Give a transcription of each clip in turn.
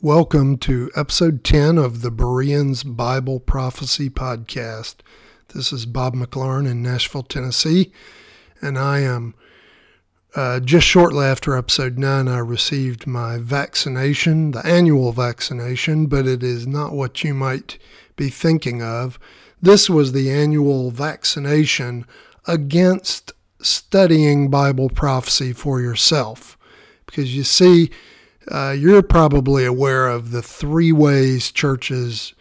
Welcome to episode 10 of the Bereans Bible Prophecy Podcast. This is Bob McLaurine in Nashville, Tennessee, and I am uh, just shortly after episode 9. I received my vaccination, the annual vaccination, but it is not what you might be thinking of. This was the annual vaccination against studying Bible prophecy for yourself. Because you see, uh, you're probably aware of the three ways churches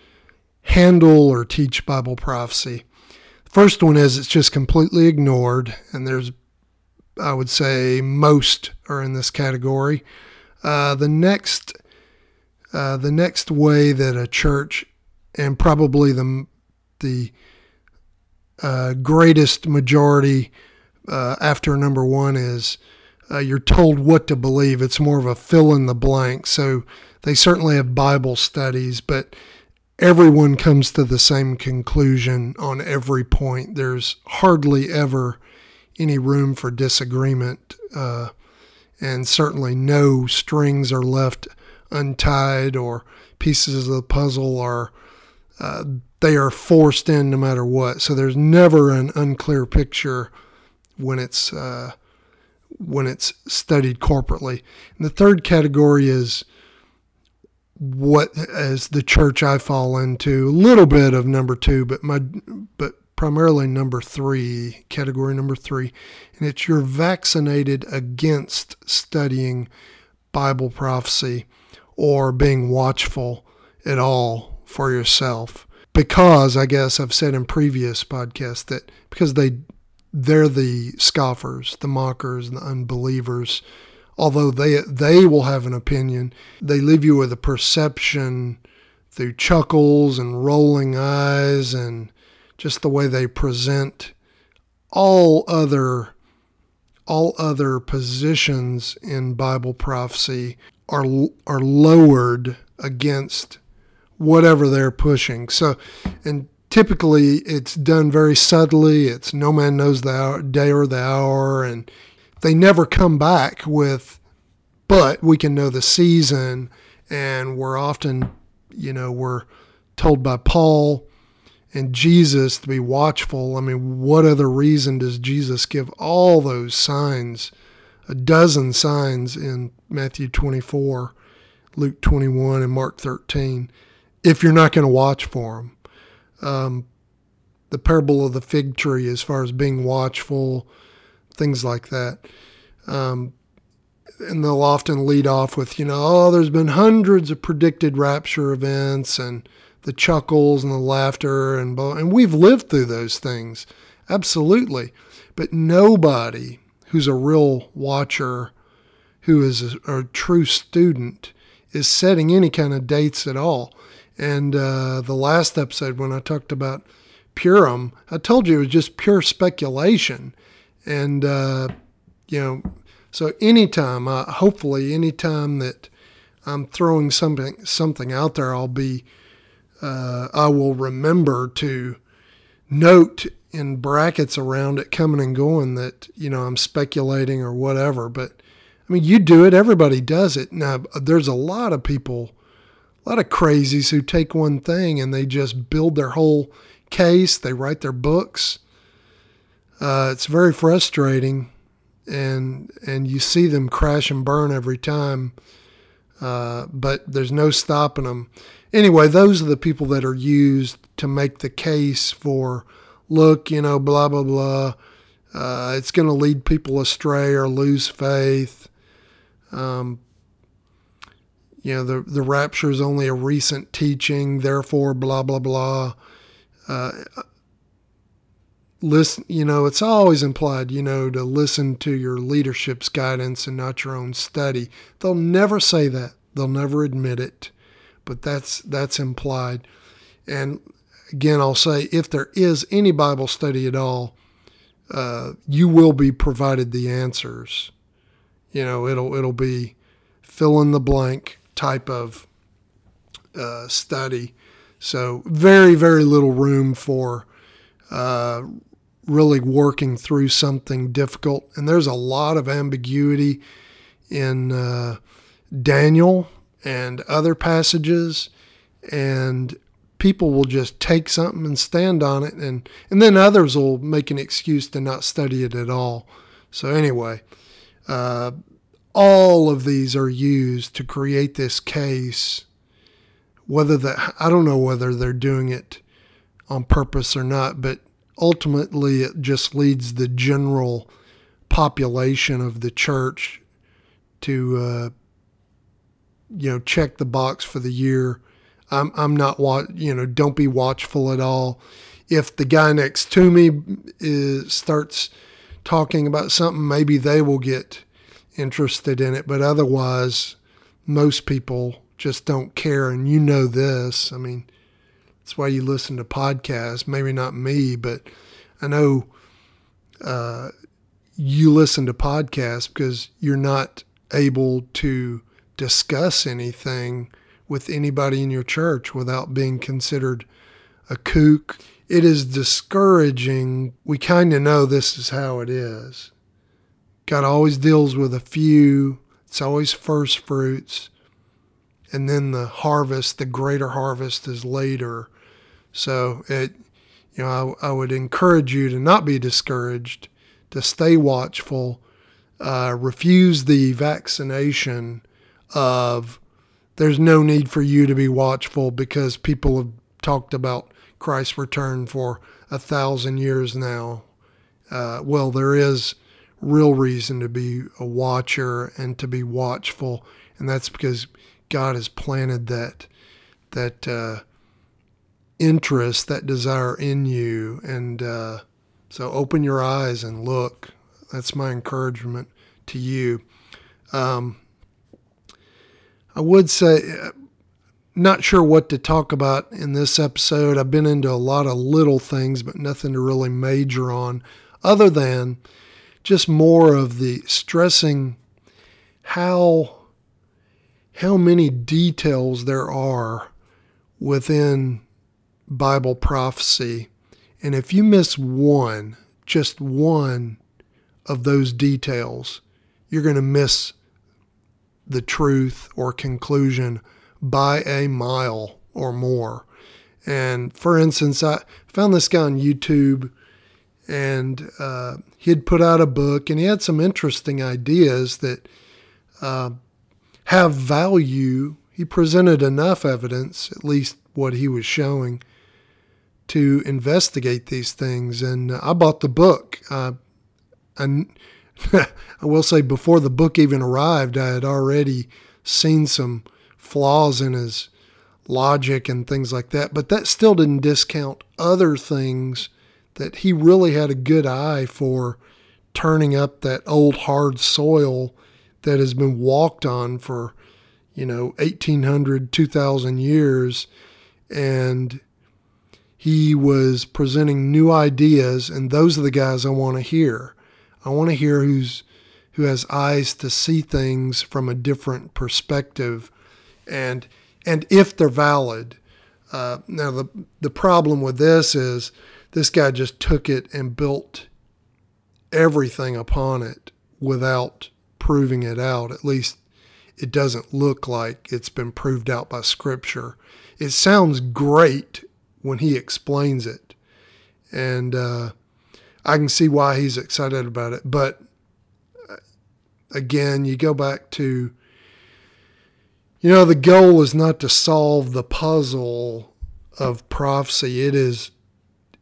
handle or teach Bible prophecy. The first one is it's just completely ignored, and there's, I would say, most are in this category. Uh, the next, uh, the next way that a church, and probably the the uh, greatest majority uh, after number one is uh, you're told what to believe. It's more of a fill in the blank. So they certainly have Bible studies, but everyone comes to the same conclusion on every point. There's hardly ever any room for disagreement, uh, and certainly no strings are left untied or pieces of the puzzle are. Uh, they are forced in no matter what. So there's never an unclear picture when it's uh, when it's studied corporately. And the third category is what as the church I fall into, a little bit of number two, but my but primarily number three, category number three, and it's you're vaccinated against studying Bible prophecy or being watchful at all for yourself. Because I guess I've said in previous podcasts that because they they're the scoffers, the mockers, and the unbelievers. Although they they will have an opinion, they leave you with a perception through chuckles and rolling eyes and just the way they present all other all other positions in Bible prophecy are are lowered against whatever they're pushing. So, and typically it's done very subtly. It's no man knows the hour, day or the hour, and they never come back with, but we can know the season, and we're often, you know, we're told by Paul and Jesus to be watchful. I mean, what other reason does Jesus give all those signs, a dozen signs in Matthew 24, Luke 21, and Mark 13, if you're not going to watch for them? Um, the parable of the fig tree as far as being watchful, things like that. Um, and they'll often lead off with, you know, oh, there's been hundreds of predicted rapture events and the chuckles and the laughter and and we've lived through those things, absolutely. But nobody who's a real watcher, who is a, a true student, is setting any kind of dates at all. And uh, the last episode, when I talked about Purim, I told you it was just pure speculation. And, uh, you know, so anytime, uh, hopefully, anytime that I'm throwing something something out there, I'll be, uh, I will remember to note in brackets around it coming and going that you know I'm speculating or whatever. But I mean, you do it. Everybody does it. Now, there's a lot of people a lot of crazies who take one thing and they just build their whole case. They write their books. Uh, it's very frustrating, and and you see them crash and burn every time. Uh, but there's no stopping them. Anyway, those are the people that are used to make the case for, look, you know, blah blah blah. Uh, it's going to lead people astray or lose faith. Um, you know, the, the rapture is only a recent teaching, therefore, blah, blah, blah. Uh, listen, you know, it's always implied, you know, to listen to your leadership's guidance and not your own study. They'll never say that. They'll never admit it, but that's that's implied. And again, I'll say if there is any Bible study at all, uh, you will be provided the answers. You know, it'll it'll be fill in the blank type of uh, study. So, very, very little room for uh, really working through something difficult. And there's a lot of ambiguity in uh, Daniel. and other passages, and people will just take something and stand on it, and, and then others will make an excuse to not study it at all. So, anyway, uh, all of these are used to create this case. Whether that, I don't know whether they're doing it on purpose or not, but ultimately it just leads the general population of the church to uh, you know check the box for the year. I'm I'm not what you know. Don't be watchful at all. If the guy next to me is, starts talking about something, maybe they will get interested in it. But otherwise, most people just don't care. And you know this. I mean, that's why you listen to podcasts. Maybe not me, but I know uh, you listen to podcasts because you're not able to discuss anything with anybody in your church without being considered a kook. It is discouraging. We kind of know this is how it is. God always deals with a few, it's always first fruits. And then the harvest, the greater harvest, is later. So it, you know, I, I would encourage you to not be discouraged, to stay watchful, uh, refuse the vaccination of there's no need for you to be watchful because people have talked about Christ's return for a thousand years now. Uh, well, there is real reason to be a watcher and to be watchful, and that's because God has planted that that uh, interest, that desire in you, and uh, so open your eyes and look. That's my encouragement to you. Um, I would say, not sure what to talk about in this episode. I've been into a lot of little things, but nothing to really major on, other than just more of the stressing how how many details there are within Bible prophecy. And if you miss one, just one of those details, you're going to miss the truth or conclusion by a mile or more. And for instance, I found this guy on YouTube and uh, he'd put out a book and he had some interesting ideas that uh, have value. He presented enough evidence, at least what he was showing, to investigate these things. And I bought the book. Uh, and I will say, before the book even arrived, I had already seen some flaws in his logic and things like that. But that still didn't discount other things that he really had a good eye for turning up that old hard soil that has been walked on for, you know, 1800, 2000 years. And he was presenting new ideas, and those are the guys I want to hear. I want to hear who's who has eyes to see things from a different perspective, and and if they're valid. Uh, now the the problem with this is this guy just took it and built everything upon it without proving it out. At least it doesn't look like it's been proved out by Scripture. It sounds great when he explains it, and uh, I can see why he's excited about it. But uh, again, you go back to, you know, the goal is not to solve the puzzle of prophecy. It is,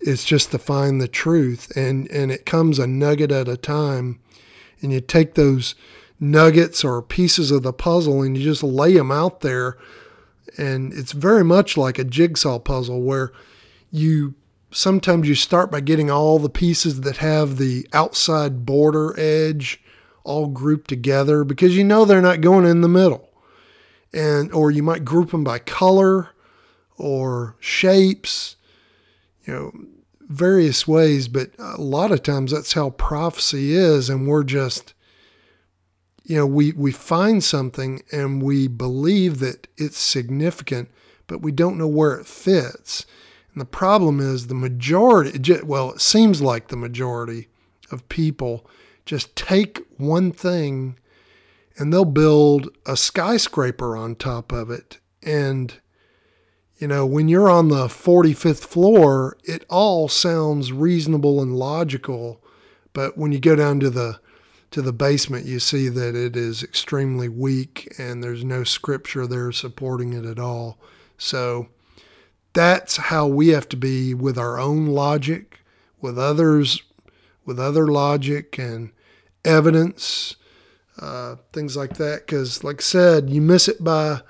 it's just to find the truth, and and it comes a nugget at a time, and you take those nuggets or pieces of the puzzle and you just lay them out there and it's very much like a jigsaw puzzle where you sometimes you start by getting all the pieces that have the outside border edge all grouped together because you know they're not going in the middle. And or you might group them by color or shapes, you know, various ways, but a lot of times that's how prophecy is and we're just you know, we we find something and we believe that it's significant, but we don't know where it fits. And the problem is the majority, well, it seems like the majority of people just take one thing and they'll build a skyscraper on top of it. And, you know, when you're on the 45th floor, it all sounds reasonable and logical. But when you go down to the to the basement, you see that it is extremely weak and there's no scripture there supporting it at all. So that's how we have to be with our own logic, with others, with other logic and evidence, uh, things like that. Because, like I said, you miss it by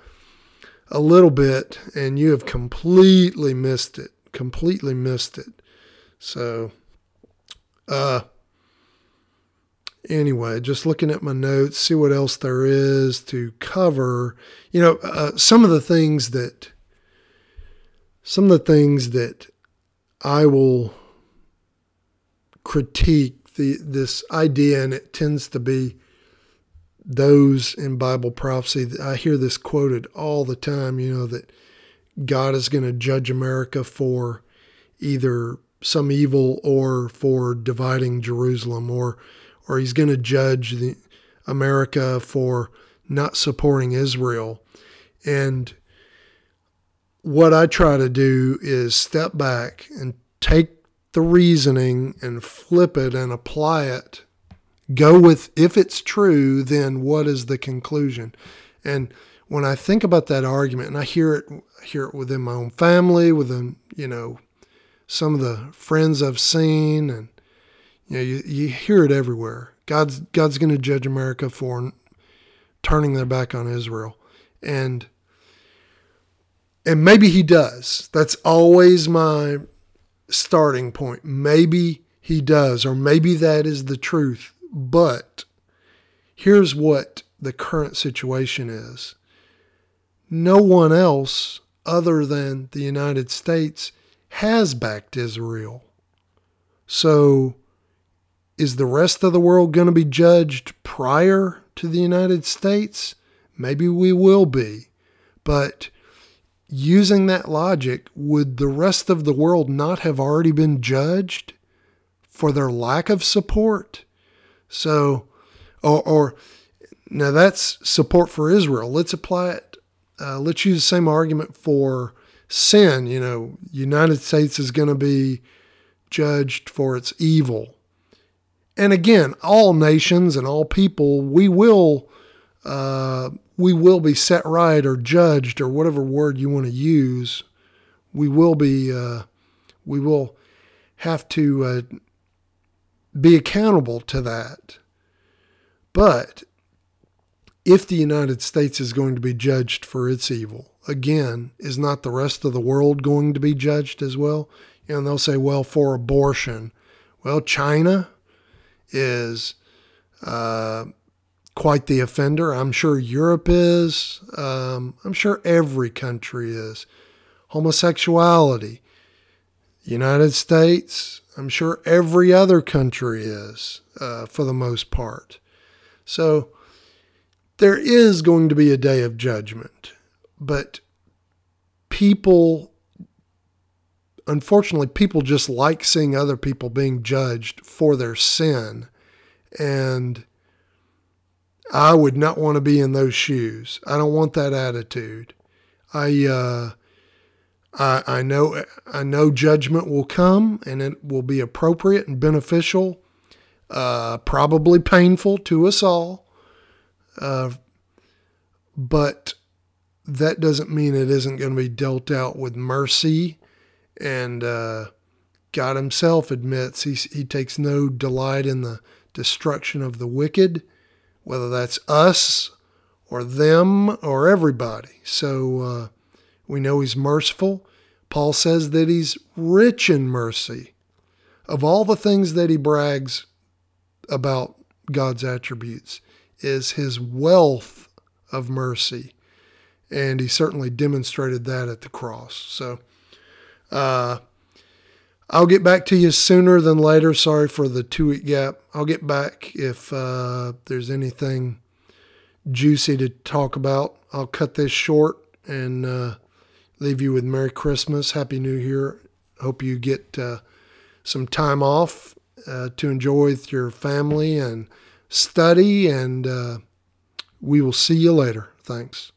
a little bit and you have completely missed it, completely missed it. So, uh, anyway, just looking at my notes, see what else there is to cover. You know, uh, some of the things that, some of the things that I will critique the this idea, and it tends to be those in Bible prophecy. I hear this quoted all the time. You know that God is going to judge America for either some evil or for dividing Jerusalem or or he's going to judge the America for not supporting Israel. And what I try to do is step back and take the reasoning and flip it and apply it. Go with if it's true, then what is the conclusion? And when I think about that argument, and I hear it, I hear it within my own family, within you know some of the friends I've seen, and you know, you, you hear it everywhere. God's God's going to judge America for turning their back on Israel, and and maybe He does. That's always my starting point. Maybe He does, or maybe that is the truth. But here's what the current situation is: no one else other than the United States has backed Israel. So is the rest of the world going to be judged prior to the United States? Maybe we will be. But using that logic, would the rest of the world not have already been judged for their lack of support? So, or, or now that's support for Israel. Let's apply it. Uh, let's use the same argument for sin. You know, United States is going to be judged for its evil and again, all nations and all people, we will uh, we will be set right or judged or whatever word you want to use. We will be uh, we will have to uh, be accountable to that. But if the United States is going to be judged for its evil, again, is not the rest of the world going to be judged as well? And they'll say, well, for abortion. Well, China, is uh, quite the offender. I'm sure Europe is. Um, I'm sure every country is. Homosexuality, United States, I'm sure every other country is uh, for the most part. So there is going to be a day of judgment, but people unfortunately, people just like seeing other people being judged for their sin. And I would not want to be in those shoes. I don't want that attitude. I, uh, I, I know, I know judgment will come and it will be appropriate and beneficial, uh, probably painful to us all. Uh, but that doesn't mean it isn't going to be dealt out with mercy and uh, God Himself admits he, he takes no delight in the destruction of the wicked, whether that's us or them or everybody. So uh, we know He's merciful. Paul says that He's rich in mercy. Of all the things that He brags about God's attributes, is His wealth of mercy. And He certainly demonstrated that at the cross. So, uh, I'll get back to you sooner than later. Sorry for the two week gap. I'll get back if uh, there's anything juicy to talk about. I'll cut this short and uh, leave you with Merry Christmas, Happy New Year. Hope you get uh, some time off uh, to enjoy with your family and study. And uh, we will see you later. Thanks.